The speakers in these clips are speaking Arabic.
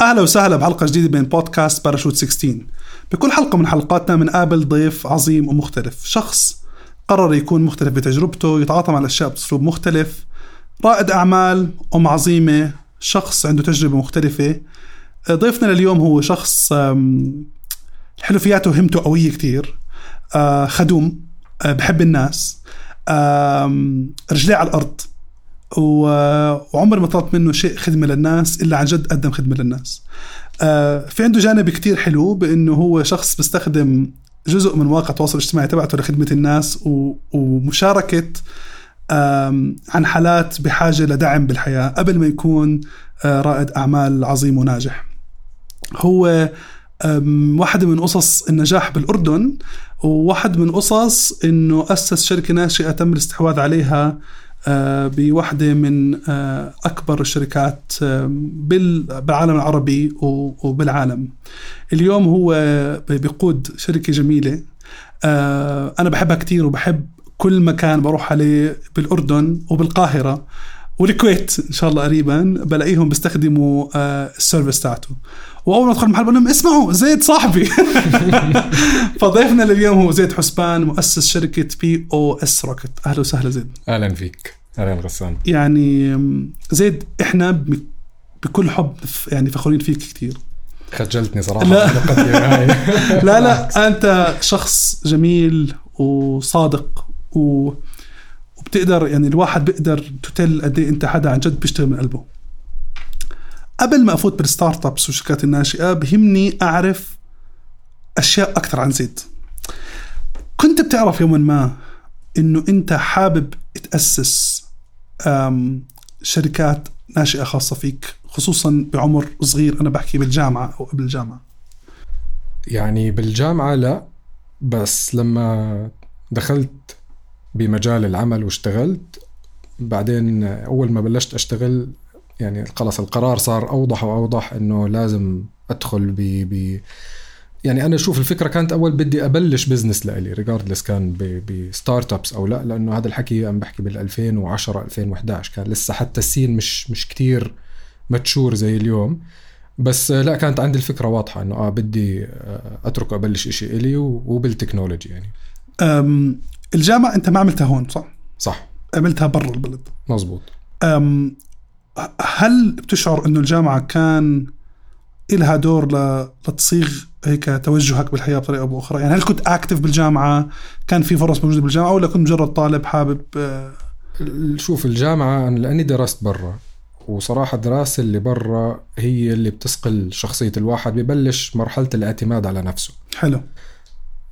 أهلا وسهلا بحلقة جديدة من بودكاست باراشوت 16 بكل حلقة من حلقاتنا بنقابل ضيف عظيم ومختلف. شخص قرر يكون مختلف بتجربته يتعاطى مع الأشياء بأسلوب مختلف رائد أعمال أم عظيمة شخص عنده تجربة مختلفة. ضيفنا لليوم هو شخص حلفياته وهمته قوية كتير آه، خدوم آه، بحب الناس رجليه على الأرض. وعمري ما طلبت منه شيء خدمة للناس إلا عن جد قدم خدمة للناس. آه، في عنده جانب كتير حلو بإنه هو شخص بيستخدم جزء من مواقع التواصل الاجتماعي تبعته لخدمة الناس ومشاركة عن حالات بحاجة لدعم بالحياة قبل ما يكون آه، رائد أعمال عظيم وناجح. هو واحدة من قصص النجاح بالأردن وواحد من قصص أنه أسس شركة ناشئة تم الاستحواذ عليها آه، بوحدة من آه، أكبر الشركات آه، بالعالم العربي وبالعالم. اليوم هو بيقود شركة جميلة. أنا بحبها كتير وبحب كل مكان بروح عليه بالأردن وبالقاهرة. والكويت إن شاء الله قريبا بلاقيهم بيستخدموا ال service تاعته. وأول ما ادخل المحل بقول لهم اسمعوا زيد صاحبي. فضيفنا لليوم هو زيد حسبان مؤسس شركة POS Rocket أهلا وسهلا زيد. أهلا فيك. أهلا غسان. يعني زيد إحنا بكل حب يعني فخورين فيك كثير خجلتني صراحة. لا. لا لا أنت شخص جميل وصادق و وبتقدر يعني الواحد بيقدر تتطلع قد إيه أنت حدا عن جد بيشتغل من قلبه. قبل ما أفوت بال startups والشركات الناشئة بهمني أعرف أشياء أكثر عن زيد. كنت بتعرف يوما ما إنه أنت حابب تأسس شركات ناشئة خاصة فيك خصوصا بعمر صغير أنا بحكي بالجامعة أو قبل الجامعة. يعني بالجامعة لا بس لما دخلت بمجال العمل واشتغلت. بعدين أول ما بلشت أشتغل يعني خلص القرار صار أوضح وأوضح إنه لازم أدخل ب ب يعني أنا أشوف الفكرة كانت أول بدي أبلش business لإلي regardless كان ب startups أو لا لأنه هذا الحكي عم بحكي بال 2010 2011 كان لسه حتى ال scene مش مش كثير mature زي اليوم. بس لا كانت عندي الفكرة واضحة إنه آه بدي آه، اترك أبلش شيء إلي وبالتكنولوجي يعني. الجامعة أنت ما عملتها هون صح؟ صح. عملتها برا البلد. مزبوط هل بتشعر إنه الجامعة كان إلها دور لتصيغ هيك توجهك بالحياة بطريقة أو بأخرى؟ يعني هل كنت active بالجامعة؟ كان في فرص موجودة بالجامعة؟ ولا كنت مجرد طالب حابب آه، شوف الجامعة لأني درست برا وصراحة الدراسة اللي برا هي اللي بتصقل شخصية الواحد ببلش مرحلة الاعتماد على نفسه. حلو.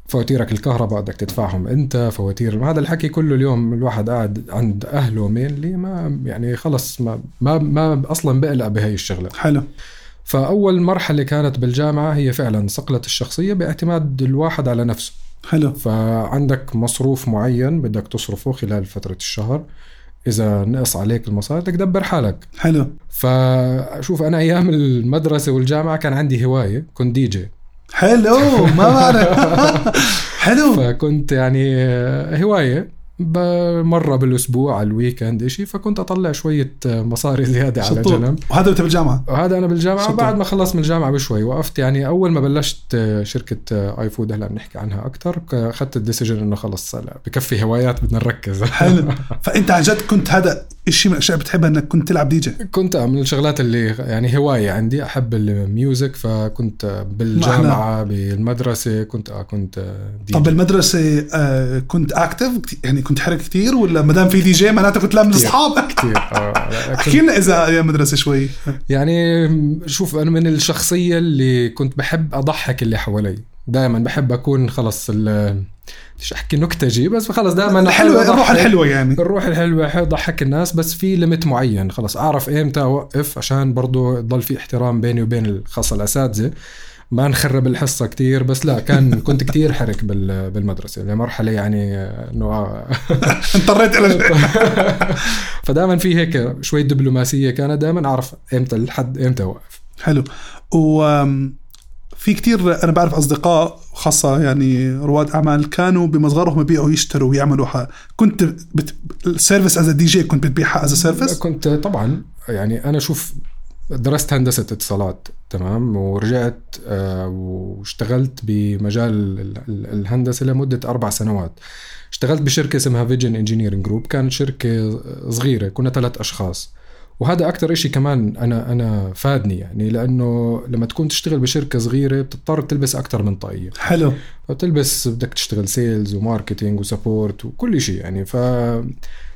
فواتيرك الكهرباء بدك تدفعهم انت فواتير هذا الحكي كله اليوم الواحد قاعد عند أهله mainly ما يعني خلص ما ما, ما أصلا بقلق بهي الشغلة. حلو. فأول مرحلة كانت بالجامعة هي فعلا صقلت الشخصية باعتماد الواحد على نفسه. حلو. فعندك مصروف معين بدك تصرفه خلال فترة الشهر. إذا نقص عليك المصاري بدك تدبر حالك. حلو. فشوف أنا أيام المدرسة والجامعة كان عندي هواية كنت دي جي حلو ما بعرف. حلو فكنت يعني هواية مرة بالأسبوع على ال weekend شيء فكنت أطلع شوية مصاري زيادة على جنب. وهذا انت بالجامعة وهذا أنا بالجامعة. شطور. بعد ما خلصت من الجامعة بشوي وقفت يعني أول ما بلشت شركة iFood هلا بنحكي عنها أكثر أخذت ال decision إنه خلص بكفي هوايات بدنا نركز. حلو. فأنت عن جد كنت هذا شيء من الأشياء بتحبها إنك كنت تلعب دي جي. كنت من الشغلات اللي يعني هواية عندي أحب ال music فكنت بالجامعة بالمدرسة كنت آه كنت دي طب بالمدرسة آه كنت active يعني كنت حرك كثير ولا ما دام في دي جي معناته كنت لابس أصحابك؟ كثير آه احكي لنا إذا أيام مدرسة شوي. يعني شوف أنا من الشخصية اللي كنت بحب أضحك اللي حوالي. دائما بحب أكون خلص مش أحكي نكتجي بس خلص دائما حلوة الروح الحلوة يعني. الروح الحلوة ضحك الناس بس في ليميت معين. خلص أعرف ايمتى أوقف عشان برضو يضل في احترام بيني وبين خاصه الأساتذة. ما نخرب الحصة كتير بس لا كان كنت كتير حرك بالمدرسة. لمرحله يعني إنه اضطريت إلى فدائما في هيك شوي دبلوماسية كانت. دائما أعرف إمتى الحد إمتى أوقف. حلو. و في كتير أنا بعرف أصدقاء خاصة يعني رواد أعمال كانوا بمصغرهم يبيعوا يشتروا ويعملوا حق. كنت بت... السيرفيس as DJ كنت بتبيعها as service كنت طبعا يعني أنا شوف درست هندسة اتصالات تمام؟ ورجعت آه، واشتغلت بمجال ال- ال- الهندسة لمدة أربع سنوات. اشتغلت بشركة اسمها Vision Engineering Group كانت شركة صغيرة كنا ثلاث أشخاص. وهذا أكثر إشي كمان أنا أنا فادني يعني لأنه لما تكون تشتغل بشركة صغيرة بتضطر تلبس أكثر من طاقية. حلو. فبتلبس بدك تشتغل sales و marketing و support وكل شيء يعني. ف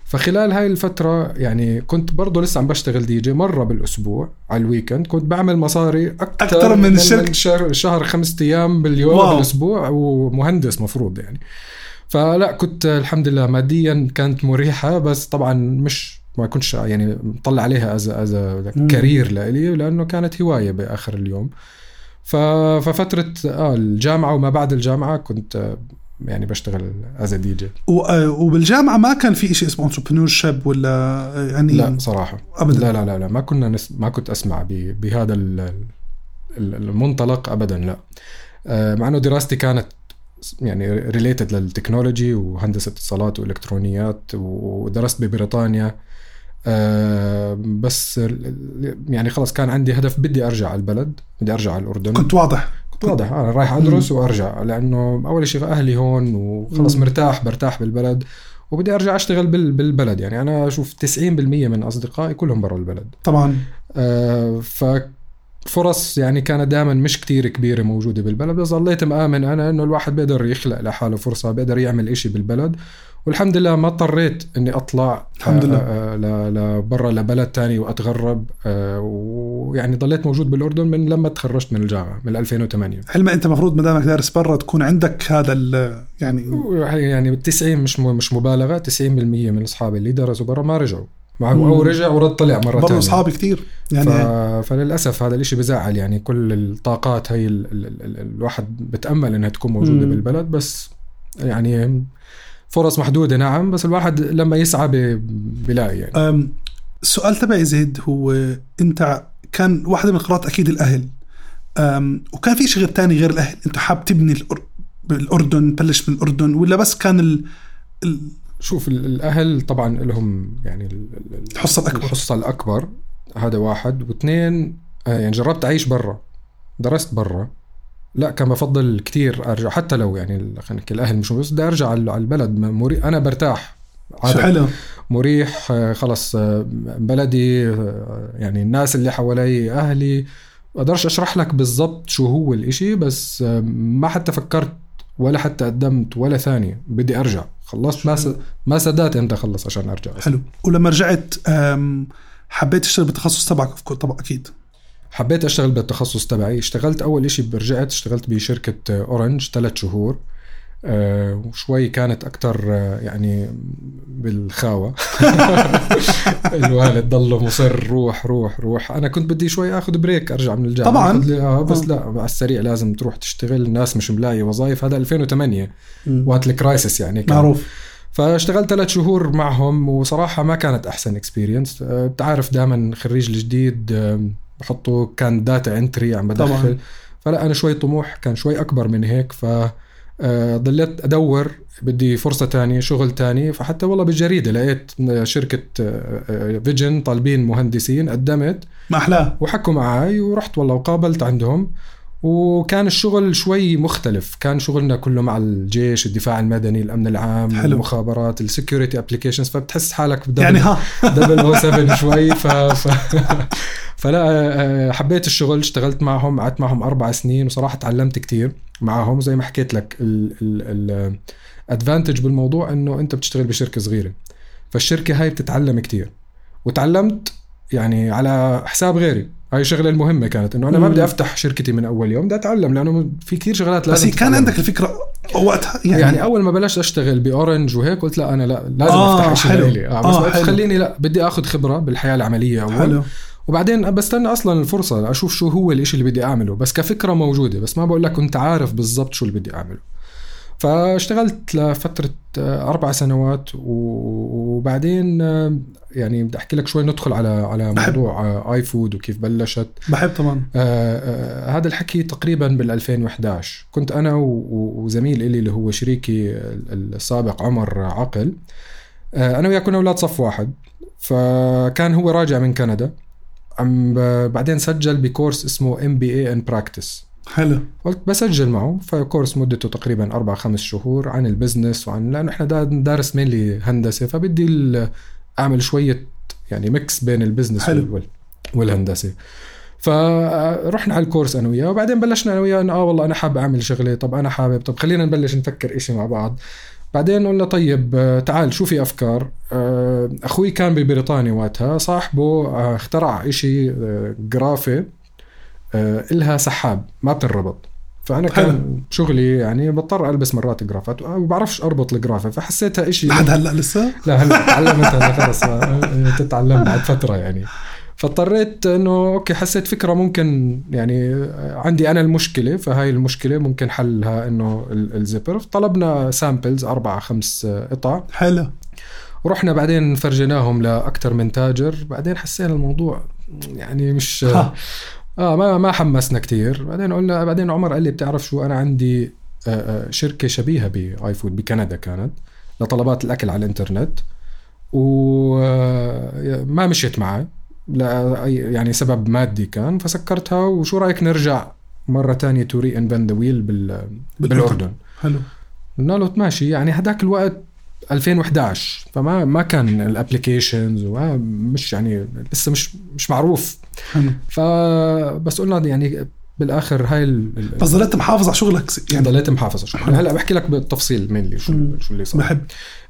فخلال هاي الفترة يعني كنت برضه لسه عم بشتغل دي جي مرة بالأسبوع على ال weekend كنت بعمل مصاري أكثر, أكتر من الشركة. شهر, شهر خمسة أيام باليوم wow. بالأسبوع ومهندس مفروض يعني. فلا كنت الحمد لله ماديا كانت مريحة بس طبعا مش ما كنتش يعني مطلع عليها as as. career لإلي لأنه كانت هواية بآخر اليوم. ف- ففترة آه الجامعة وما بعد الجامعة كنت آه، يعني بشتغل as DJ وبالجامعة ما كان في شيء اسمه entrepreneurship ولا آه، يعني لا صراحة. ابدا. لا لا لا لا ما كنا نس... ما كنت أسمع ب... بهذا ال... ال- المنطلق ابدا لا. آه، مع إنه دراستي كانت يعني related لل technology وهندسة اتصالات وإلكترونيات ودرست ببريطانيا. آه، بس يعني خلص كان عندي هدف بدي أرجع على البلد بدي أرجع على الأردن. كنت واضح. كنت واضح أنا رايح أدرس وأرجع لأنه أول شيء أهلي هون وخلص مم. مرتاح برتاح بالبلد وبدي أرجع أشتغل بال- بالبلد. يعني أنا أشوف 90% من أصدقائي كلهم برا البلد. طبعا. آه، ففرص يعني كانت دائما مش كتير كبيرة موجودة بالبلد بس ظليت مآمن أنا إنه الواحد بيقدر يخلق لحاله فرصة بيقدر يعمل إشي بالبلد. والحمد لله ما اضطريت إني أطلع الحمد لله. آه، آه، ل- لبرا لبلد تاني وأتغرب آه، ويعني ضليت موجود بالأردن من لما تخرجت من الجامعة من 2008 علما أنت المفروض ما دامك دارس برا تكون عندك هذا ال- يعني يعني 90 مش مش مبالغة 90% من أصحابي اللي درسوا برا ما رجعوا. أو رجع ورد طلع مرة برا تانية. أصحابي كثير. يعني ف... فللأسف هذا الإشي بزعل يعني كل الطاقات هي ال... ال... ال... ال- الواحد بتأمل إنها تكون موجودة مم. بالبلد بس يعني فرص محدودة نعم بس الواحد لما يسعى ب... بلاقي يعني. السؤال تبعي زيد هو أنت كان واحدة من القرارات أكيد الأهل. أم، وكان في شيء غير تاني غير الأهل؟ أنت حاب تبني الأر... بالأردن بلش من الاردن ولا بس كان ال... ال... شوف ال- الأهل طبعا لهم يعني ال- ال- الحصة الأكبر. الحصة الأكبر هذا واحد. واثنين آه، يعني جربت أعيش برا درست برا. لا كان بفضل كتير أرجع حتى لو يعني خلينا نحكي الأهل مش بس بدي أرجع على البلد. مري... أنا برتاح. حلو؟ مريح آه، خلص آه، بلدي آه، يعني الناس اللي حوالي أهلي. بقدرش أشرح لك بالضبط شو هو الإشي بس ما حتى فكرت ولا حتى قدمت ولا ثانية. بدي أرجع. خلصت ما س... ما صدقت إمتى أخلص عشان أرجع. حلو. ولما رجعت حبيت تشتغل بالتخصص تبعك طبعا أكيد. حبيت أشتغل بالتخصص تبعي. اشتغلت أول إشي رجعت اشتغلت بشركة آه، أورنج ثلاث شهور. آه، وشوي كانت أكثر يعني بالخاوة. الوالد ضله مصر روح روح روح. أنا كنت بدي شوي آخذ break أرجع من الجامعة. طبعاً. آه بس آه. لا على السريع لازم تروح تشتغل. الناس مش ملاقي وظائف هذا 2008 وقت ال crisis يعني كان. معروف. فاشتغلت ثلاث شهور معهم وصراحة ما كانت أحسن experience بتعرف دائما خريج الجديد آه، بحطوا كان data entry عم بدخل. طبعاً. فلا أنا شوي طموح كان شوي أكبر من هيك ف آه، ضليت أدور بدي فرصة تانية شغل تاني. فحتى والله بالجريدة لقيت آه، آه، Vision طالبين مهندسين قدمت. ما احلاه وحكوا معي ورحت والله وقابلت عندهم. وكان الشغل شوي مختلف. كان شغلنا كله مع الجيش الدفاع المدني الأمن العام حلو. المخابرات ال security applications فبتحس حالك ب double يعني ها. دبل أو 7 شوي ف... ف... فلا آه، حبيت الشغل اشتغلت معهم قعدت معهم أربع سنين وصراحة تعلمت كتير معهم زي ما حكيت لك الادفانتج بالموضوع إنه أنت بتشتغل بشركة صغيرة فالشركة هاي بتتعلم كتير وتعلمت يعني على حساب غيري هاي الشغله المهمة كانت إنه أنا ما. بدي أفتح شركتي من أول يوم بدي أتعلم لأنه في كثير شغلات بس لازم هي كان. عندك الفكرة وقتها يعني, يعني, أول ما بلشت أشتغل بأورنج وهيك قلت لا أنا لا لازم آه، أفتح شيء حلو. لإلي. آه بس آه،. خليني لا بدي آخذ خبرة بالحياة العملية أول حلو وبعدين بستنى أصلا الفرصة أشوف شو هو الإشي اللي بدي أعمله. بس كفكرة موجودة بس ما بقول لك كنت عارف بالضبط شو اللي بدي أعمله. فاشتغلت لفترة آه، أربع سنوات وبعدين آه، يعني بدي أحكي لك شوي ندخل على على بحب. موضوع آه، آي فود وكيف بلشت. بحب طبعا. آه، آه، هذا الحكي تقريبا بال 2011 كنت و- وزميل إلي اللي هو شريكي ال- السابق عمر عقل. آه، أنا وياه كنا أولاد صف واحد. فكان هو راجع من كندا. عم بعدين سجل بكورس اسمه MBA in Practice حلو. قلت بسجل معه فكورس مدته تقريبا أربع خمس شهور عن ال business وعن لأنه إحنا دا- دارس mainly هندسة فبدي أعمل شوية يعني mix بين ال business حلو. وال- والهندسة. فرحنا على الكورس أنا وياه وبعدين بلشنا أنا وياه إنه آه والله أنا حابب أعمل شغلة طب أنا حابب طب خلينا نبلش نفكر إشي مع بعض. بعدين قلنا طيب آه، تعال شو في أفكار؟ آه، أخوي كان ببريطانيا وقتها صاحبه آه، اخترع إشي جرافة إلها سحاب ما بتنربط. فأنا حلو. كان شغلي يعني بضطر ألبس مرات جرافات وما بعرفش أربط الجرافة فحسيتها إشي لحد هلأ لسه؟ لا هلأ تعلمت هلا خلص تتعلم بعد فترة يعني. فاضطريت إنه okay حسيت فكرة ممكن يعني آه، عندي أنا المشكلة فهاي المشكلة ممكن حلها إنه ال- zipper. طلبنا samples أربع خمس آه، قطع. حلو. ورحنا بعدين فرجيناهم لاكثر من تاجر. بعدين حسينا الموضوع يعني مش ها. آه ما ما حمسنا كتير. بعدين قلنا بعدين عمر قال لي بتعرف شو؟ أنا عندي آه، آه، شركة شبيهة بـ iFood بكندا كانت لطلبات الأكل على الإنترنت وما مشيت معي. لا أي- يعني سبب مادي كان فسكرتها وشو رأيك نرجع مرة تانية to reinvent the wheel بالأردن. حلو. قلنا له ماشي. يعني هداك الوقت 2011 فما ما كان ال applications وما مش يعني لسه مش مش معروف. حلو. فبس قلنا يعني بالآخر هاي ال- بس ضليت محافظ على شغلك يعني. ضليت محافظ شو هلا بحكي لك بالتفصيل مين شو مم. شو اللي صار. بحب.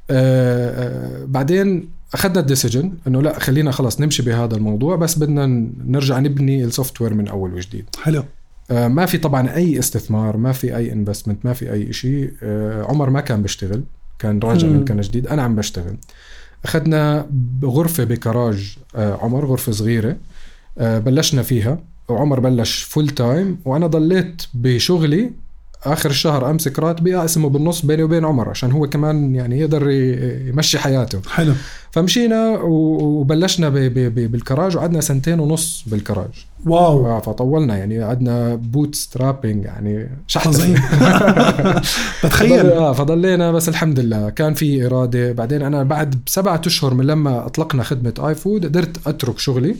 آه آه بعدين أخذنا ال decision إنه لا خلينا خلص نمشي بهذا الموضوع بس بدنا نرجع نبني ال software من أول وجديد. حلو. آه، ما في طبعا أي استثمار ما في أي investment ما في أي شيء آه، عمر ما كان بيشتغل كان راجع. من كان جديد. أنا عم بشتغل. أخذنا غرفة بكراج آه، عمر غرفة صغيرة آه، بلشنا فيها وعمر بلش full time وأنا ضليت بشغلي آخر الشهر أمسك راتبي أقسمه بالنص بيني وبين عمر عشان هو كمان يعني يقدر يمشي حياته. حلو. فمشينا وبلشنا ب- ب- ب- بالكراج وقعدنا سنتين ونص بالكراج. wow. آه، فطولنا يعني قعدنا bootstrapping يعني فضل- بتخيل آه فضلينا بس الحمد لله. كان في إرادة. بعدين أنا بعد بسبعة أشهر من لما أطلقنا خدمة iFood قدرت أترك شغلي.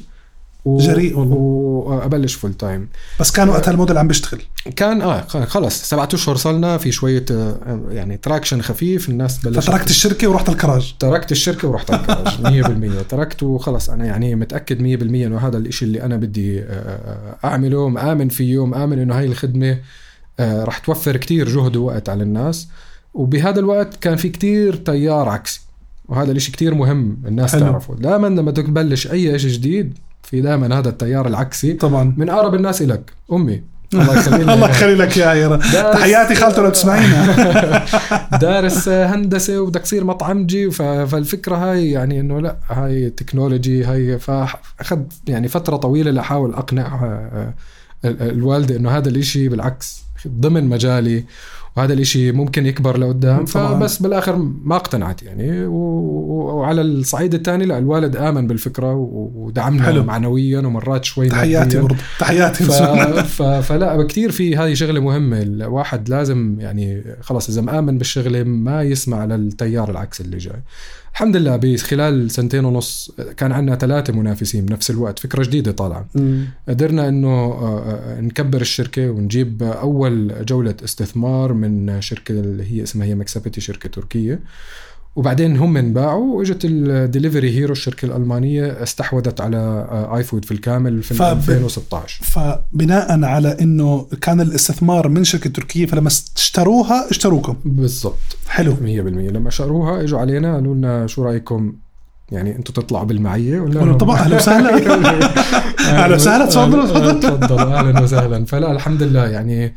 و... جريء والله. وأبلش full time بس كان وقتها الموديل عم بيشتغل. كان آه خلص سبعة أشهر صلنا في شوية آه، يعني traction خفيف الناس بلشت فتركت الشركة ورحت الكراج. تركت الشركة ورحت الكراج 100% تركت وخلص. أنا يعني متأكد 100% إنه هذا الإشي اللي أنا بدي آه، أعمله مآمن فيه مآمن إنه هاي الخدمة آه، رح توفر كتير جهد ووقت على الناس. وبهذا الوقت كان في كتير تيار عكسي. وهذا الإشي كتير مهم الناس حلو. تعرفه. دائما لما تبلش أي شيء جديد في دائما هذا التيار العكسي طبعا. من أقرب الناس إلك. أمي. الله يخلي الله يخلي لك يا دارس- تحياتي خالته لو تسمعينا دارس هندسة وبدك تصير مطعمجي فالفكرة هاي يعني إنه لا هاي تكنولوجي هاي فاخذ يعني فترة طويلة لأحاول أقنع آه، ال- الوالدة إنه هذا الإشي بالعكس ضمن مجالي. وهذا الإشي ممكن يكبر لقدام. فبس بالآخر ما اقتنعت يعني وعلى الصعيد الثاني لا الوالد آمن بالفكرة ودعمنا حلو. معنويا ومرات شوي تحياتي. برضه تحياتي ف... ف... فلا كثير في هذه شغلة مهمة الواحد لازم يعني خلص إذا مآمن بالشغلة ما يسمع للتيار العكسي اللي جاي الحمد لله بخلال سنتين ونص كان عندنا ثلاثة منافسين بنفس الوقت. فكرة جديدة طالعة. مم. قدرنا إنه آه، آه، نكبر الشركة ونجيب أول جولة استثمار من شركة اللي هي اسمها هي Yemeksepeti شركة تركية. وبعدين هم انباعوا واجت ال Delivery Hero الشركة الألمانية استحوذت على آه، iFood في الكامل في فب- 2016 فبناء على إنه كان الاستثمار من شركة تركية فلما اشتروها اشتروكم. بالضبط. حلو. 100% لما شروها إجوا علينا قالوا لنا شو رأيكم؟ يعني أنتم تطلعوا بالمعية لهم- طبعا أهلا وسهلا. أهلا وسهلا تفضلوا تفضلوا أهلا وسهلا. فلا الحمد لله. يعني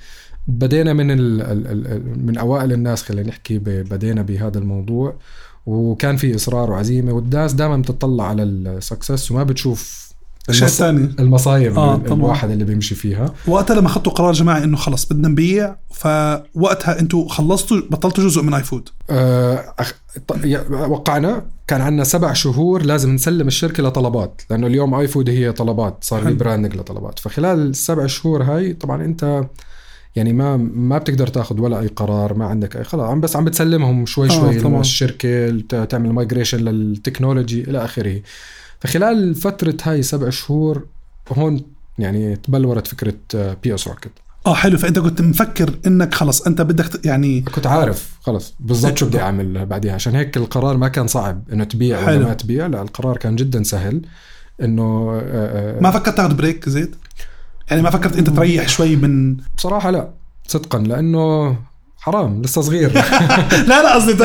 بدينا من ال ال ال من أوائل الناس خلينا نحكي بدينا بهذا الموضوع. وكان في إصرار وعزيمة والناس دائما بتطلع على ال success وما بتشوف الشيء المص- الثاني. المصايب آه،. الواحد اللي بيمشي فيها. وقتها لما أخذتوا قرار جماعي إنه خلص بدنا نبيع فوقتها أنتوا خلصتوا بطلتوا جزء من iFood آه، أخ- وقعنا. كان عندنا سبع شهور لازم نسلم الشركة لطلبات لأنه اليوم iFood هي طلبات صار re حلو. branding لطلبات. فخلال السبع شهور هاي طبعا أنت يعني ما ما بتقدر تاخذ ولا أي قرار ما عندك اي خلاص عم بس عم بتسلمهم شوي آه، شوي طبعاً. الشركة تعمل migration لل technology إلى آخره. فخلال فترة هاي سبع شهور هون يعني تبلورت فكرة POSRocket آه حلو. فأنت كنت مفكر إنك خلص أنت بدك يعني كنت عارف خلص بالضبط شو بدي أعمل بعديها. عشان هيك القرار ما كان صعب إنه تبيع ولا حلو. ما تبيع لا القرار كان جدا سهل إنه آه، آه، ما فكرت تاخذ break زيد يعني ما فكرت أنت تريح شوي من بصراحة لا صدقا لأنه حرام لسه صغير. لا لا قصدي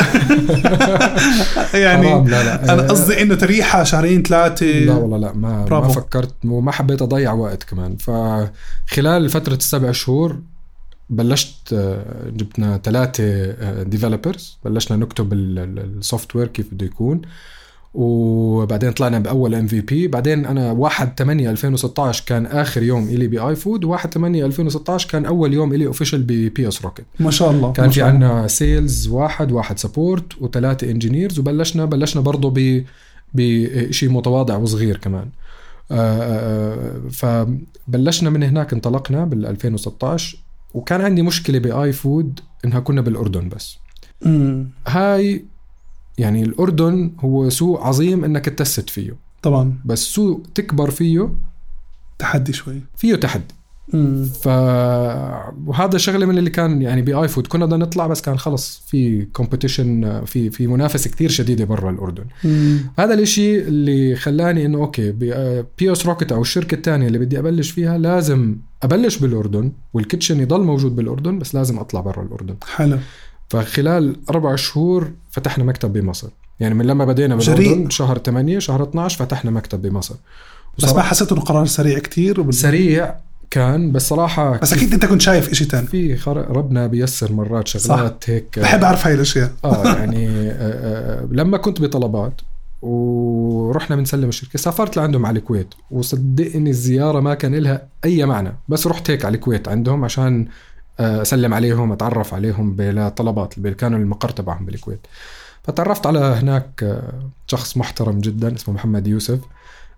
يعني حرام لا لا. أنا آه، قصدي إنه تريحها شهرين ثلاثة. لا والله لا ما ما برافو. فكرت وما حبيت أضيع وقت كمان. فخلال فترة السبع شهور بلشت آه، جبنا ثلاثة developers بلشنا نكتب ال software كيف بده يكون. وبعدين طلعنا بأول MVP بعدين أنا 1 8 2016 كان آخر يوم إلي ب iFood 1 8 2016 كان أول يوم إلي official ب POSRocket ما شاء الله كان ما في. عندنا sales واحد واحد support وثلاثة engineers وبلشنا بلشنا برضه ب بشيء متواضع وصغير كمان. آه، آه، فبلشنا من هناك انطلقنا بال 2016 وكان عندي مشكلة ب iFood إنها كنا بالأردن بس. هاي يعني الأردن هو سوق عظيم إنك ت test فيه. طبعا. بس سوق تكبر فيه تحدي شوي. فيه تحدي. ف وهذا شغلة من اللي كان يعني ب iFood كنا بدنا نطلع بس كان خلص في competition في في منافسة كتير شديدة برا الأردن. أمم، هذا الإشي اللي خلاني إنه okay POSRocket أو الشركة الثانية اللي بدي أبلش فيها لازم أبلش بالأردن وال kitchen يضل موجود بالأردن بس لازم أطلع برا الأردن. حلو. فخلال أربع شهور فتحنا مكتب بمصر. يعني من لما بدينا. بالاردن شهر 8 شهر 12 فتحنا مكتب بمصر. بس ما حسيت إنه قرار سريع كتير وبال... سريع كان بس صراحة بس أكيد أنت كنت شايف إشي تاني. في خر... ربنا بيسر مرات شغلات هيك. بحب أعرف هاي الأشياء. آه يعني آه آه لما كنت بطلبات ورحنا بنسلم الشركة سافرت لعندهم على الكويت. وصدقني الزيارة ما كان لها أي معنى بس رحت هيك على الكويت عندهم عشان أسلم عليهم أتعرف عليهم بلا طلبات اللي كانوا المقر تبعهم بالكويت. فتعرفت على هناك آه، شخص محترم جدا اسمه محمد يوسف.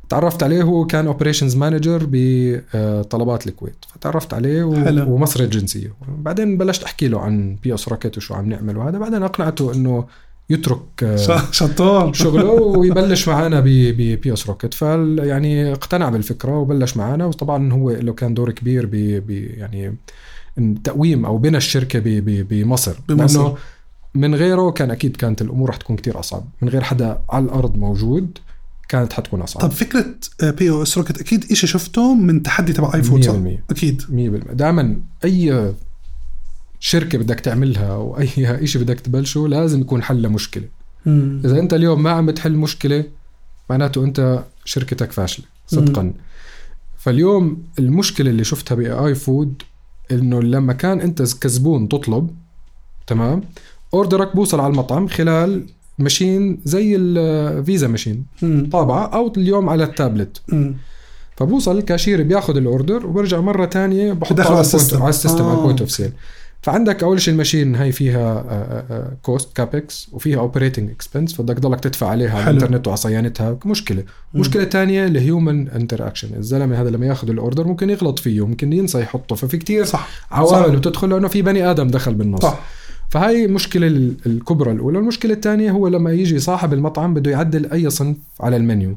تعرفت عليه هو كان operations manager بطلبات الكويت. فتعرفت عليه و... حلو. ومصري الجنسية. بعدين بلشت أحكي له عن POSRocket وشو عم نعمل وهذا. بعدين أقنعته إنه يترك آه، ش- شطار شغله ويبلش معنا ب POSRocket فال يعني اقتنع بالفكرة وبلش معنا وطبعا هو له كان دور كبير ب يعني تقويم أو بنى الشركة بمصر. بمصر. لأنه من غيره كان أكيد كانت الأمور رح تكون كتير أصعب. من غير حدا على الأرض موجود كانت حتكون أصعب. طب فكرة POSRocket أكيد إشي شفته من تحدي تبع iFood صح؟ 100% أكيد. 100% دائما أي شركة بدك تعملها أو أي شيء بدك تبلشه لازم يكون حل لمشكلة. مم. إذا أنت اليوم ما عم بتحل مشكلة معناته أنت شركتك فاشلة صدقا. فاليوم المشكلة اللي شفتها ب iFood إنه لما كان أنت كزبون تطلب تمام order ك بوصل على المطعم خلال machine زي الفيزا machine. طابعة أو اليوم على التابلت مم. فبوصل الكاشير بياخذ ال order وبرجع مرة تانية بحطه على على ال system. على ال system على آه. ال point of sale فعندك أول شيء ال machine هاي فيها cost capex وفيها operating expense فبدك ضلك تدفع عليها على حلو. الانترنت وعلى صيانتها مشكلة. مشكله ثانية ال human interaction الزلمة هذا لما ياخذ ال order ممكن يغلط فيه ممكن ينسى يحطه. ففي كتير صح. عوامل بتدخل لأنه في بني آدم دخل بالنص. صح. فهاي المشكلة ال- الكبرى الأولى. المشكلة الثانية هو لما يجي صاحب المطعم بده يعدل أي صنف على المنيو.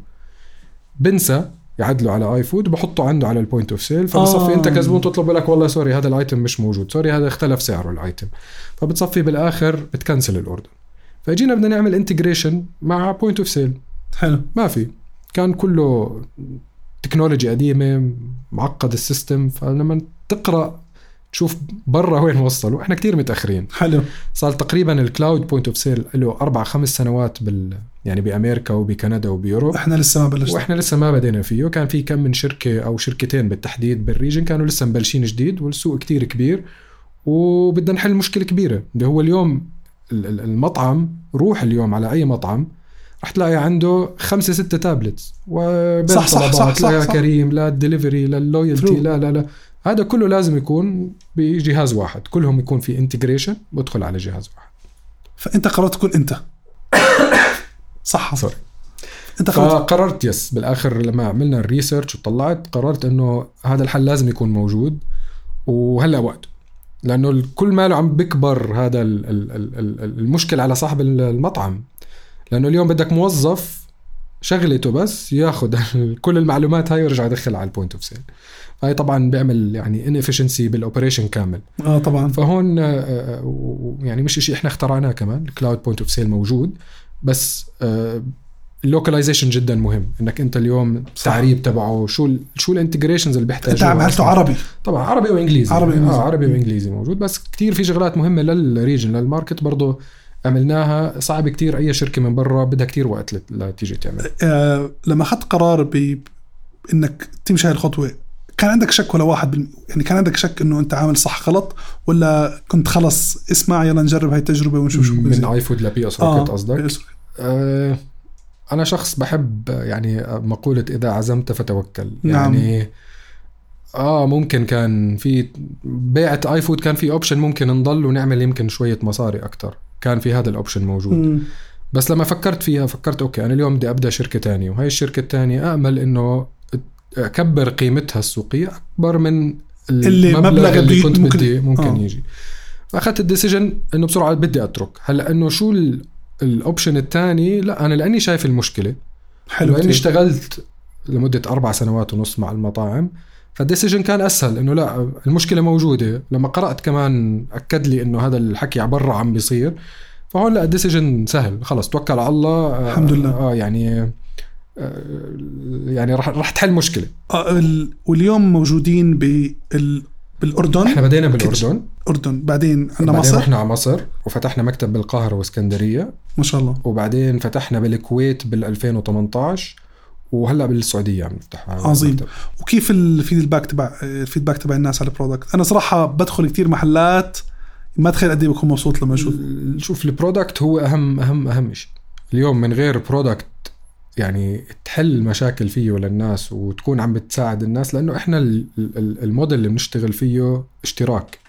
بنسى يعدله على iFood وبحطه عنده على ال point of sale فبصفي آه. أنت كزبون تطلب لك والله sorry هذا ال item مش موجود. sorry هذا اختلف سعره ال item فبتصفي بالآخر بت cancel ال order فجينا بدنا نعمل integration مع point of sale حلو. ما في. كان كله technology قديمة معقد ال system. فلما تقرأ تشوف برا وين وصلوا. إحنا كتير متأخرين. حلو. صار تقريبا ال cloud point of sale له أربع خمس سنوات بال يعني بأمريكا وبكندا وب Europe. إحنا لسه ما بلشنا. وإحنا لسه ما بدينا فيه. كان في كم من شركة أو شركتين بالتحديد بال region كانوا لسه مبلشين جديد والسوق كتير كبير. وبدنا نحل مشكلة كبيرة اللي هو اليوم ال- ال- المطعم روح اليوم على أي مطعم رح تلاقي عنده خمسة ستة tablets وبين صح، صح، صح، لا صح، صح. كريم لا الدليفري لا ال loyalty. لا لا لا. هذا كله لازم يكون بجهاز واحد. كلهم يكون في integration بدخل على جهاز واحد. فأنت قررت تكون أنت. صح sorry أنت قررت فقررت yes بالآخر لما عملنا ال research وطلعت قررت إنه هذا الحل لازم يكون موجود. وهلأ وقته لأنه كل ماله عم بكبر هذا ال- ال- ال- ال- المشكل على صاحب المطعم. لأنه اليوم بدك موظف شغلته بس ياخذ كل المعلومات هاي ويرجع يدخلها على ال point of sale هاي طبعا بيعمل يعني inefficiency بال operation كامل. آه طبعا. فهون آه، آه، يعني مش شيء إحنا اخترعناه كمان. ال cloud point of sale موجود. بس ال localization جدا مهم. إنك أنت اليوم التعريب تبعه شو ال شو ال integrations اللي أنت بيحتاجوها عملته أصلاً. عربي. طبعا عربي وإنجليزي. عربي يعني وإنجليزي. آه عربي وإنجليزي موجود. بس كتير في شغلات مهمة لل region لل market برضه عملناها. صعب كتير أي شركة من برا بدها كتير وقت لت- لتيجي تعمل. آه لما أخذت قرار ب إنك تمشي هاي الخطوة كان عندك شك ولا واحد بالم... يعني كان عندك شك إنه أنت عامل صح غلط ولا كنت خلص اسمع يلا نجرب هاي التجربة ونشوف شو من؟ iFood لبي اس Rocket قصدك آه، أنا شخص بحب يعني مقولة إذا عزمت فتوكل نعم. يعني آه ممكن كان في بيعة iFood كان في option ممكن نضل ونعمل يمكن شوية مصاري أكتر كان في هذا ال option موجود مم. بس لما فكرت فيها فكرت okay أنا اليوم بدي أبدأ شركة تانية وهي الشركة التانية امل إنه أكبر قيمتها السوقية أكبر من اللي المبلغ مبلغ اللي كنت ممكن- بدي ممكن آه. آه. يجي فأخذت ال decision إنه بسرعة بدي أترك هلأ إنه شو ال- ال option الثاني لا أنا لأني شايف المشكلة حلو لأني. اشتغلت لمدة أربع سنوات ونص مع المطاعم فال decision كان أسهل إنه لا المشكلة موجودة لما قرأت كمان أكد لي إنه هذا الحكي برا عم بيصير فهون لا ال decision سهل خلص توكل على الله آه، الحمد لله. آه يعني آه، يعني رح رح تحل مشكلة. آه ال... واليوم موجودين بال... بالأردن. إحنا بدينا بالأردن. الاردن بعدين عندنا بعدين مصر. رحنا على مصر وفتحنا مكتب بالقاهرة واسكندرية. ما شاء الله. وبعدين فتحنا بالكويت بال 2018 وهلأ بالسعودية عم نفتح عظيم. مكتب. وكيف ال feedback تبع ال feedback تبع الناس على ال product أنا صراحة بدخل كتير محلات ما تخيل قد إيه بكون مبسوط لما أشوف. شوف ال product هو اهم اهم أهم شيء اليوم من غير product يعني تحل مشاكل فيه للناس وتكون عم بتساعد الناس لأنه إحنا ال- ال- الموديل اللي بنشتغل فيه اشتراك.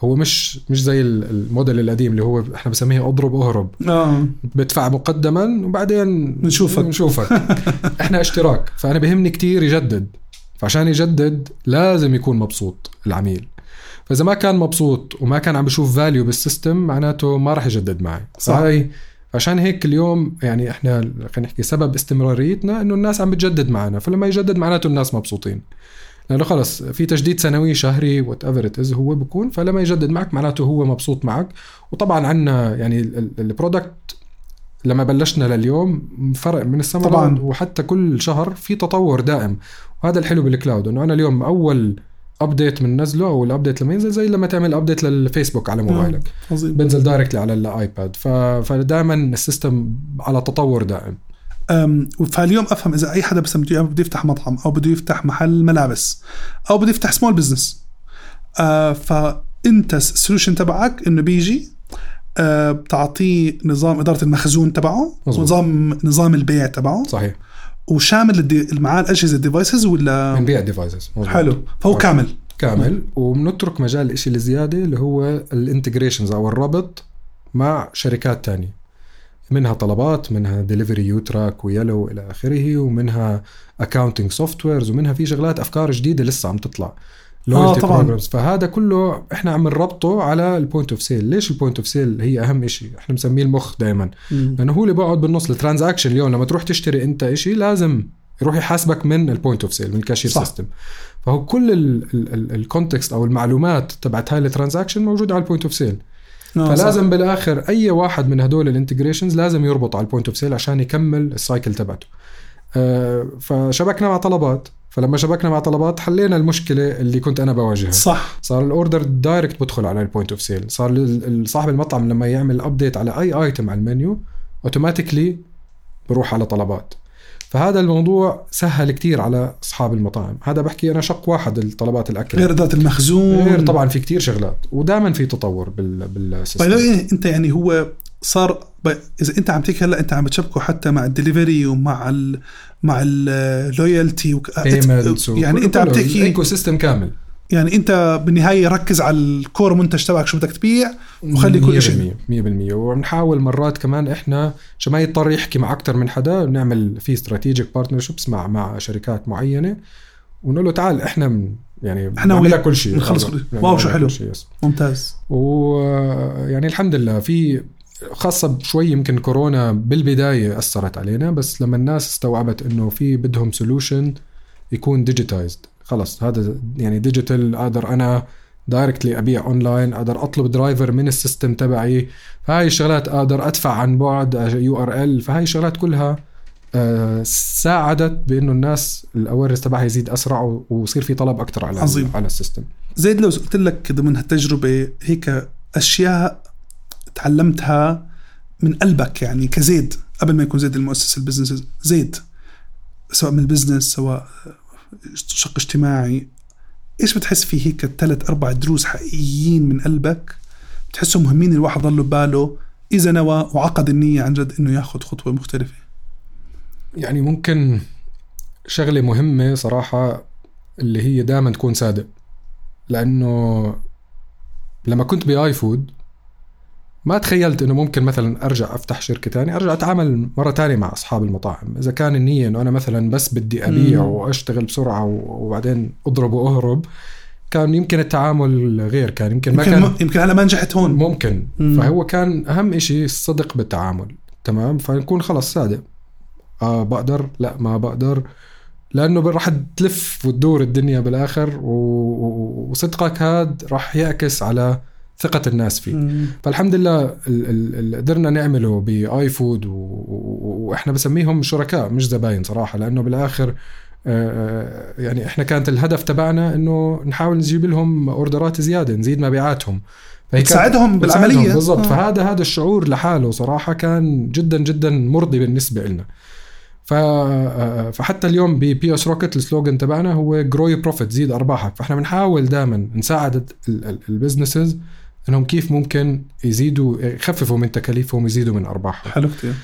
هو مش مش زي ال- الموديل القديم اللي هو إحنا بسميه أضرب اهرب آه بدفع مقدما وبعدين بنشوفك. بنشوفك إحنا اشتراك فأنا بهمني كتير يجدد. فعشان يجدد لازم يكون مبسوط العميل. فإذا ما كان مبسوط وما كان عم بشوف value بال system معناته ما راح يجدد معي. صح. فهي عشان هيك اليوم يعني إحنا خلينا نحكي سبب استمراريتنا إنه الناس عم بتجدد معنا فلما يجدد معناته الناس مبسوطين. لأنه خلص في تجديد سنوي شهري whatever هو بكون فلما يجدد معك معناته هو مبسوط معك. وطبعا عندنا يعني ال product لما بلشنا لليوم فرق من السماء طبعاً. طبعا وحتى كل شهر في تطور دائم. وهذا الحلو بال cloud إنه أنا اليوم أول update بننزله أو ال update لما ينزل زي لما تعمل update للفيسبوك على موبايلك. عظيم. بنزل directly على ال iPad. فدائما ال system على تطور دائم. فاليوم أفهم إذا أي حدا مثلا بده يفتح مطعم أو بده يفتح محل ملابس أو بده يفتح small business آه فأنت ال solution تبعك إنه بيجي آه بتعطيه نظام إدارة المخزون تبعه مظبوط. ونظام نظام البيع تبعه. صحيح. وشامل. معاه الاجهزه ال devices ولا بنبيع devices حلو. فهو okay. كامل. كامل. وبنترك مجال الشيء الزياده اللي هو ال integrations أو الربط مع شركات تانية. منها طلبات منها ديليفري يوتراك ويلو إلى آخره ومنها accounting softwares ومنها في شغلات أفكار جديدة لسه عم تطلع. آه، طبعاً. programs. فهذا كله إحنا عم نربطه على ال point of sale ليش ال point of sale هي أهم شيء إحنا بنسميه المخ دائما لأنه هو اللي بقعد بالنص. ال transaction اليوم لما تروح تشتري أنت شيء لازم يروح يحاسبك من ال point of sale من ال cashier. system فهو كل ال context أو المعلومات تبعت هاي ال transaction موجودة على ال point of sale آه، صح. فلازم بالآخر أي واحد من هدول ال integrations لازم يربط على ال point of sale عشان يكمل ال cycle تبعته. آه، فشبكنا مع طلبات. فلما شبكنا مع طلبات حلينا المشكلة اللي كنت أنا بواجهها. صح. صار ال order direct بدخل على ال point of sale صار صاحب المطعم لما يعمل update على أي item على ال menu automatically بروح على طلبات. فهذا الموضوع سهل كتير على أصحاب المطاعم. هذا بحكي أنا شق واحد الطلبات الأكل. غير اداره المخزون. غير طبعا في كتير شغلات. ودائما في تطور بال بال system. أنت يعني هو صار ب... إذا أنت عم تحكي هلأ أنت عم بتشبكه حتى مع الدليفري ومع ال مع ال loyalty وك... يعني أنت عم تحكي ecosystem كامل. يعني أنت بالنهاية ركز على ال core منتج تبعك شو بدك تبيع وخلي كل شيء. 100% 100% وبنحاول مرات كمان إحنا عشان ما يضطر يحكي مع أكثر من حدا بنعمل في strategic partnerships مع مع شركات معينة ونقول له تعال إحنا من يعني إحنا بنعمل لك كل شيء. بنخلص آه، كل- واو، شو حلو. ممتاز. ويعني الحمد لله في خاصة شوي يمكن كورونا بالبداية أثرت علينا بس لما الناس استوعبت إنه في بدهم solution يكون digitized خلص هذا يعني digital أقدر أنا directly أبيع اونلاين أقدر أطلب driver من ال system تبعي فهاي الشغلات أقدر أدفع عن بعد URL فهاي الشغلات كلها آه، ساعدت بإنه الناس ال awareness تبعها يزيد أسرع ويصير في طلب أكثر على عظيم. على ال system زيد لو قلت لك ضمن هالتجربة هيك أشياء تعلمتها من قلبك يعني كزيد قبل ما يكون زيد المؤسس ال business زيد سواء من ال business سواء شق اجتماعي. إيش بتحس في هيك ثلاث أربع دروس حقيقيين من قلبك بتحسهم مهمين؟ الواحد ضله بباله إذا نوى وعقد النية عن جد إنه ياخذ خطوة مختلفة. يعني ممكن شغلة مهمة صراحة اللي هي دائما تكون صادق لأنه لما كنت باي فود ما تخيلت إنه ممكن مثلا أرجع أفتح شركة ثانية أرجع أتعامل مرة ثانية مع أصحاب المطاعم. إذا كان النية إنه أنا مثلا بس بدي أبيع وأشتغل بسرعة وبعدين أضرب وأهرب كان يمكن التعامل غير كان يمكن ما يمكن كان يمكن هلا ما نجحت هون. ممكن. مم. فهو كان أهم شيء الصدق بالتعامل تمام؟ فنكون خلص صادق. آه بقدر لا ما بقدر. لأنه راح تلف وتدور الدنيا بالآخر وصدقك هذا راح يعكس على ثقة الناس فيه. مم. فالحمد لله قدرنا نعمله باي فود وإحنا بسميهم شركاء مش زباين صراحة لأنه بالآخر آه، يعني إحنا كانت الهدف تبعنا إنه نحاول نجيب لهم أوردرات زيادة نزيد مبيعاتهم. تساعدهم بالعملية. بالضبط. آه. فهذا هذا الشعور لحاله صراحة كان جدا جدا مرضي بالنسبة لنا آه، فحتى اليوم ب BS Rocket ال slogan تبعنا هو grow your profit زيد أرباحك. فإحنا بنحاول دائما نساعد ال businesses إنهم كيف ممكن يزيدوا يخففوا من تكاليفهم ويزيدوا من أرباحهم. حلو كثير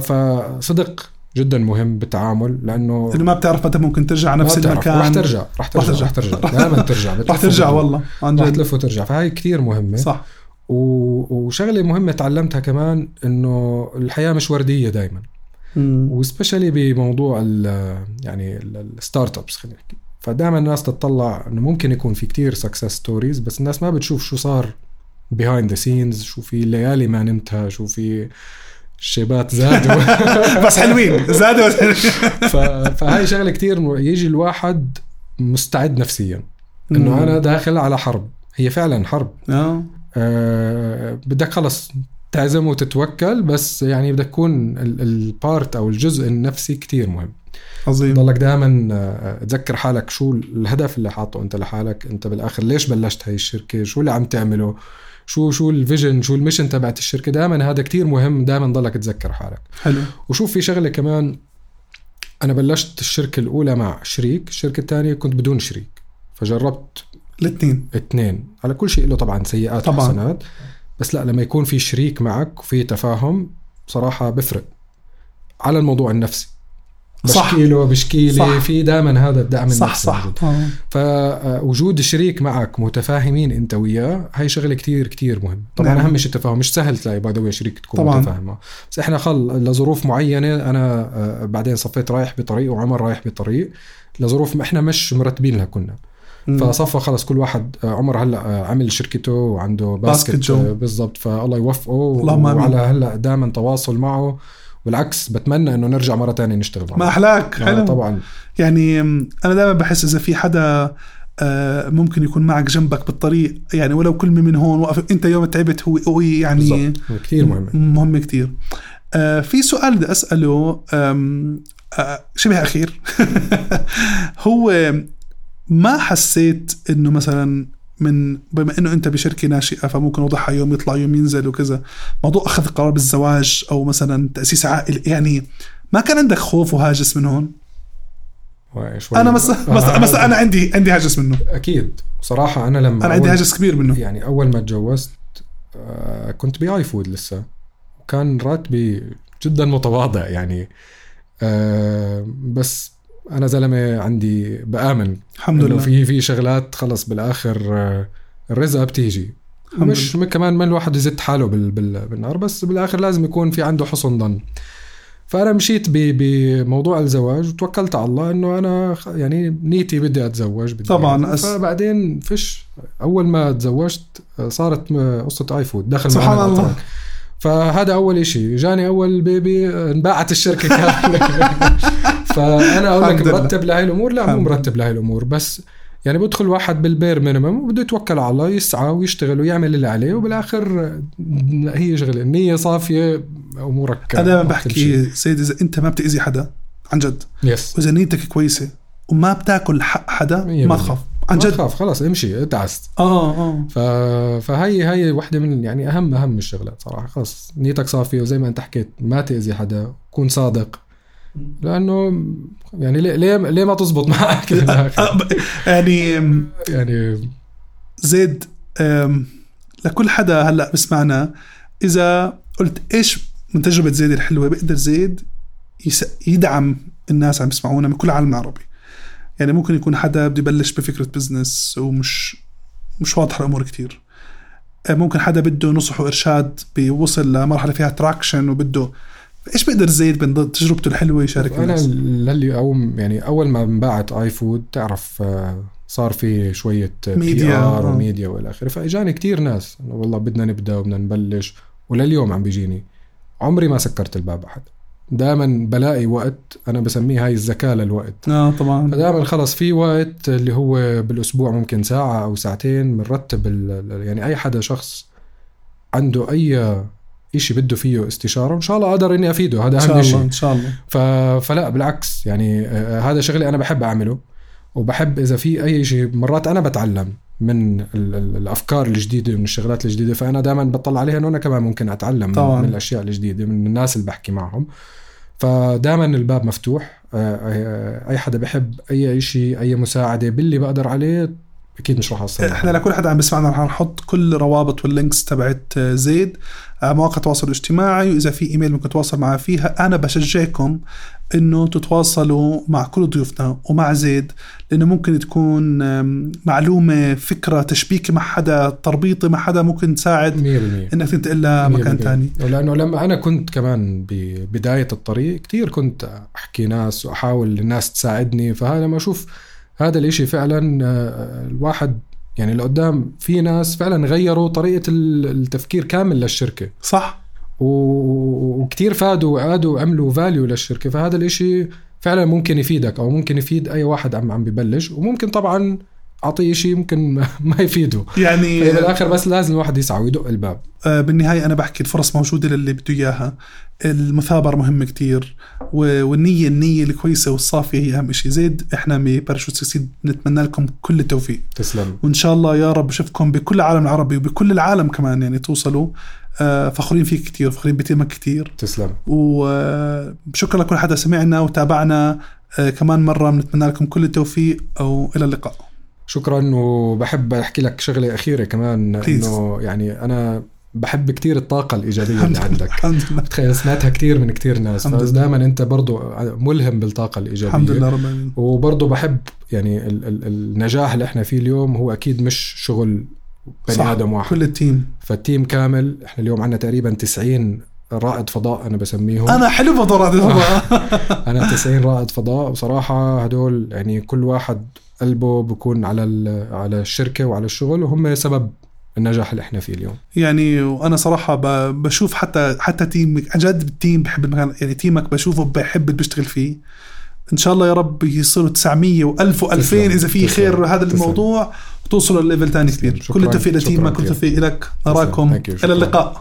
فصدق جدا مهم بالتعامل لأنه إنه ما بتعرف متى ممكن ترجع نفس المكان. رح ترجع رح ترجع رح ترجع. دائما ترجع. رح ترجع والله عن جد. رح تلف وترجع. فهي كثير مهمة. صح. و... وشغلة مهمة تعلمتها كمان إنه الحياة مش وردية دائما و especially بموضوع ال يعني ال startups خلينا نحكي. فدائما الناس تطلع إنه ممكن يكون في كتير success stories بس الناس ما بتشوف شو صار behind the scenes شو في ليالي ما نمتها شو في الشيبات زادوا. بس حلوين زادوا. فهاي شغلة كتير يجي الواحد مستعد نفسيا. إنه أنا داخل على حرب هي فعلا حرب. آه. آه بدك خلص تعزم وتتوكل بس يعني بدك تكون ال part أو الجزء النفسي كتير مهم. عظيم. ضلك دائما آه، تذكر حالك شو الهدف اللي حاطه أنت لحالك أنت بالآخر ليش بلشت هاي الشركة؟ شو اللي عم تعمله؟ شو شو ال vision شو ال mission تبعت الشركة. دائما هذا كتير مهم دائما ضلك تذكر حالك. حلو. وشوف في شغلة كمان أنا بلشت الشركة الأولى مع شريك الشركة الثانية كنت بدون شريك فجربت الاثنين. اثنين. على كل شيء له طبعا سيئات طبعا. وحسنات بس لا لما يكون في شريك معك وفي تفاهم صراحة بفرق. على الموضوع النفسي. بشكي له بشكي لي في دائما هذا الدعم صح النفسي صح. آه. فوجود شريك معك متفاهمين أنت وياه هاي شغلة كتير كتير مهم. طبعا نعم. أهم شيء التفاهم مش سهل تلاقي باي شريك تكون طبعا. متفاهم بس إحنا خل لظروف معينة أنا آه، بعدين صفيت رايح بطريق وعمر رايح بطريق. لظروف إحنا مش مرتبين لها كنا فصفى خلص كل واحد آه، عمر هلأ عمل شركته وعنده باسكت, باسكت بالضبط. فالله يوفقه وعلى هلأ دائما تواصل معه. بالعكس بتمنى إنه نرجع مرة تانية نشتغل ما أحلاك حلو. طبعا. يعني أنا دائما بحس إذا في حدا آه، ممكن يكون معك جنبك بالطريق يعني ولو كلمة من هون وقف أنت يوم تعبت هو هو يعني كثير مهم. مهم كثير آه، في سؤال بدي أسأله آه، شبه أخير؟ هو ما حسيت إنه مثلا من بما إنه أنت بشركة ناشئة فممكن وضعها يوم يطلع يوم ينزل وكذا. موضوع أخذ قرار بالزواج أو مثلا تأسيس عائلة. يعني ما كان عندك خوف وهاجس من هون؟ أنا بس بس, بس أنا عندي عندي هاجس منه. أكيد. صراحة أنا لما أنا عندي هاجس كبير منه. يعني أول ما تجوزت آه، كنت باي فود لسه. وكان راتبي جدا متواضع يعني. آه، بس أنا زلمة عندي بآمن الحمد لله. في في شغلات خلص بالآخر آه، الرزقه بتيجي مش. كمان ما الواحد يزت حاله بال بال بالنار بس بالآخر لازم يكون في عنده حسن ظن. فأنا مشيت بموضوع الزواج وتوكلت على الله إنه أنا يعني نيتي بدي أتزوج بدي طبعا أس... فبعدين فيش أول ما تزوجت آه، صارت قصة اي فود دخل سبحان الله. فهذا أول إشي. جاني أول baby انباعت الشركة كاملة. فأنا أقول لك. مرتب لهي الأمور؟ لا مو مرتب لهي الأمور بس يعني بدخل واحد بالبير minimum وبده يتوكل على الله يسعى ويشتغل ويعمل اللي عليه وبالآخر هي شغلة النية صافية أمورك أنا دائما. بحكي سيد إذا أنت ما بتأذي حدا عن جد yes وإذا نيتك كويسة وما بتاكل حق حدا ما. تخاف عن ما جد. تخاف خلاص امشي ادعست آه آه. ف... فهي هي وحده من يعني أهم أهم الشغلات صراحة. خلص نيتك صافية وزي ما أنت حكيت ما تأذي حدا كون صادق. لأنه يعني ليه ليه, ليه ما تزبط معك؟ يعني يعني زيد لكل حدا هلأ بسمعنا إذا قلت إيش من تجربة زيد الحلوة بيقدر زيد يدعم الناس عم يسمعونا من كل العالم العربي. يعني ممكن يكون حدا بده يبلش بفكرة business ومش مش واضحة الأمور كتير. آه، ممكن حدا بده نصح وإرشاد بيوصل لمرحلة فيها traction وبده إيش بيقدر زيد من تجربته الحلوة يشارك أنا الناس؟ للي أو يعني أول ما انباعت اي فود تعرف آه، صار في شوية ميديا، ار آه. وميديا والى آخره. فإجاني كتير ناس والله بدنا نبدأ وبدنا نبلش. ولليوم عم بيجيني. عمري ما سكرت الباب أحد. دائما بلاقي وقت أنا بسميه هاي الذكاء للوقت. آه طبعا. فدائما خلص في وقت اللي هو بالأسبوع ممكن ساعة أو ساعتين بنرتب يعني أي حدا شخص عنده أي إشي بده فيه استشارة ان شاء الله أقدر إني أفيده. هذا أهم شيء إن شاء الله. ف... فلا بالعكس يعني آه، هذا شغلي أنا بحب أعمله. وبحب إذا في أي شيء مرات أنا بتعلم من ال... ال... الأفكار الجديدة من الشغلات الجديدة. فأنا دائما بطلع عليها إنه أنا كمان ممكن أتعلم طبعاً. من الأشياء الجديدة من الناس اللي بحكي معهم. فدائما الباب مفتوح. آه، آه، أي حدا بحب أي شيء أي مساعدة باللي بقدر عليه أكيد مش راح اقصر إحنا لكل حدا عم بيسمعنا رح نحط كل روابط واللينكس تبعت زيد. على مواقع التواصل الاجتماعي وإذا في إيميل ممكن تتواصل معنا فيها. أنا بشجعكم إنه تتواصلوا مع كل ضيوفنا ومع زيد لأنه ممكن تكون معلومة فكرة تشبيكي مع حدا تربيطي مع حدا ممكن تساعد 100% إنك تنتقل لمكان تاني. لأنه لما أنا كنت كمان ببدايه الطريق كتير كنت أحكي ناس وأحاول الناس تساعدني فهذا لما أشوف هذا الإشي فعلا آه، الواحد يعني لقدام في ناس فعلا غيروا طريقة ال- التفكير كامل للشركة. صح. وكتير فادوا وعادوا وعملوا فاليو للشركة. فهذا الإشي فعلا ممكن يفيدك أو ممكن يفيد أي واحد عم عم ببلش. وممكن طبعا اعطيه شيء ممكن ما يفيده. يعني بالاخر بس لازم الواحد يسعى ويدق الباب. آه، بالنهاية أنا بحكي الفرص موجودة للي بده إياها. المثابرة مهمة كتير و- والنية النية الكويسة والصافية هي أهم شيء زيد إحنا ب Parachute Succeed نتمنى لكم كل التوفيق. تسلم. وإن شاء الله يا رب أشوفكم بكل العالم العربي وبكل العالم كمان يعني توصلوا. آه، فخورين فيك كتير فخورين ب team ك كتير. تسلم. وشكرا لكل حدا سمعنا وتابعنا. آه، كمان مرة بنتمنى لكم كل التوفيق أو إلى اللقاء. شكرا وبحب أحكي لك شغلة أخيرة كمان. إنه يعني أنا بحب كتير الطاقة الإيجابية اللي عندك. الحمد لله. بتخيل سمعتها كتير من كتير ناس لله. دائما أنت برضو ملهم بالطاقة الإيجابية. الحمد لله رب العالمين. وبرضه بحب يعني ال ال النجاح اللي إحنا فيه اليوم هو أكيد مش شغل بني صح، آدم واحد. كل ال team. فال team كامل إحنا اليوم عندنا تقريبا 90 رائد فضاء أنا بسميهم أنا حلو بضر هذا الفضاء. أنا 90 رائد فضاء وصراحه هدول يعني كل واحد قلبه بكون على على الشركة وعلى الشغل وهم سبب النجاح اللي إحنا فيه اليوم يعني وأنا صراحة بشوف حتى حتى team ك عن جد ال team بحب المكان يعني team ك بشوفه بحب اللي بيشتغل فيه إن شاء الله يا رب يصيروا 900 و1000 و2000 تسلم. إذا في تسلم. خير هذا. الموضوع وتوصلوا لل level ثاني كبير. كل التوفيق ل team ك كل. التوفيق لك نراكم. إلى. اللقاء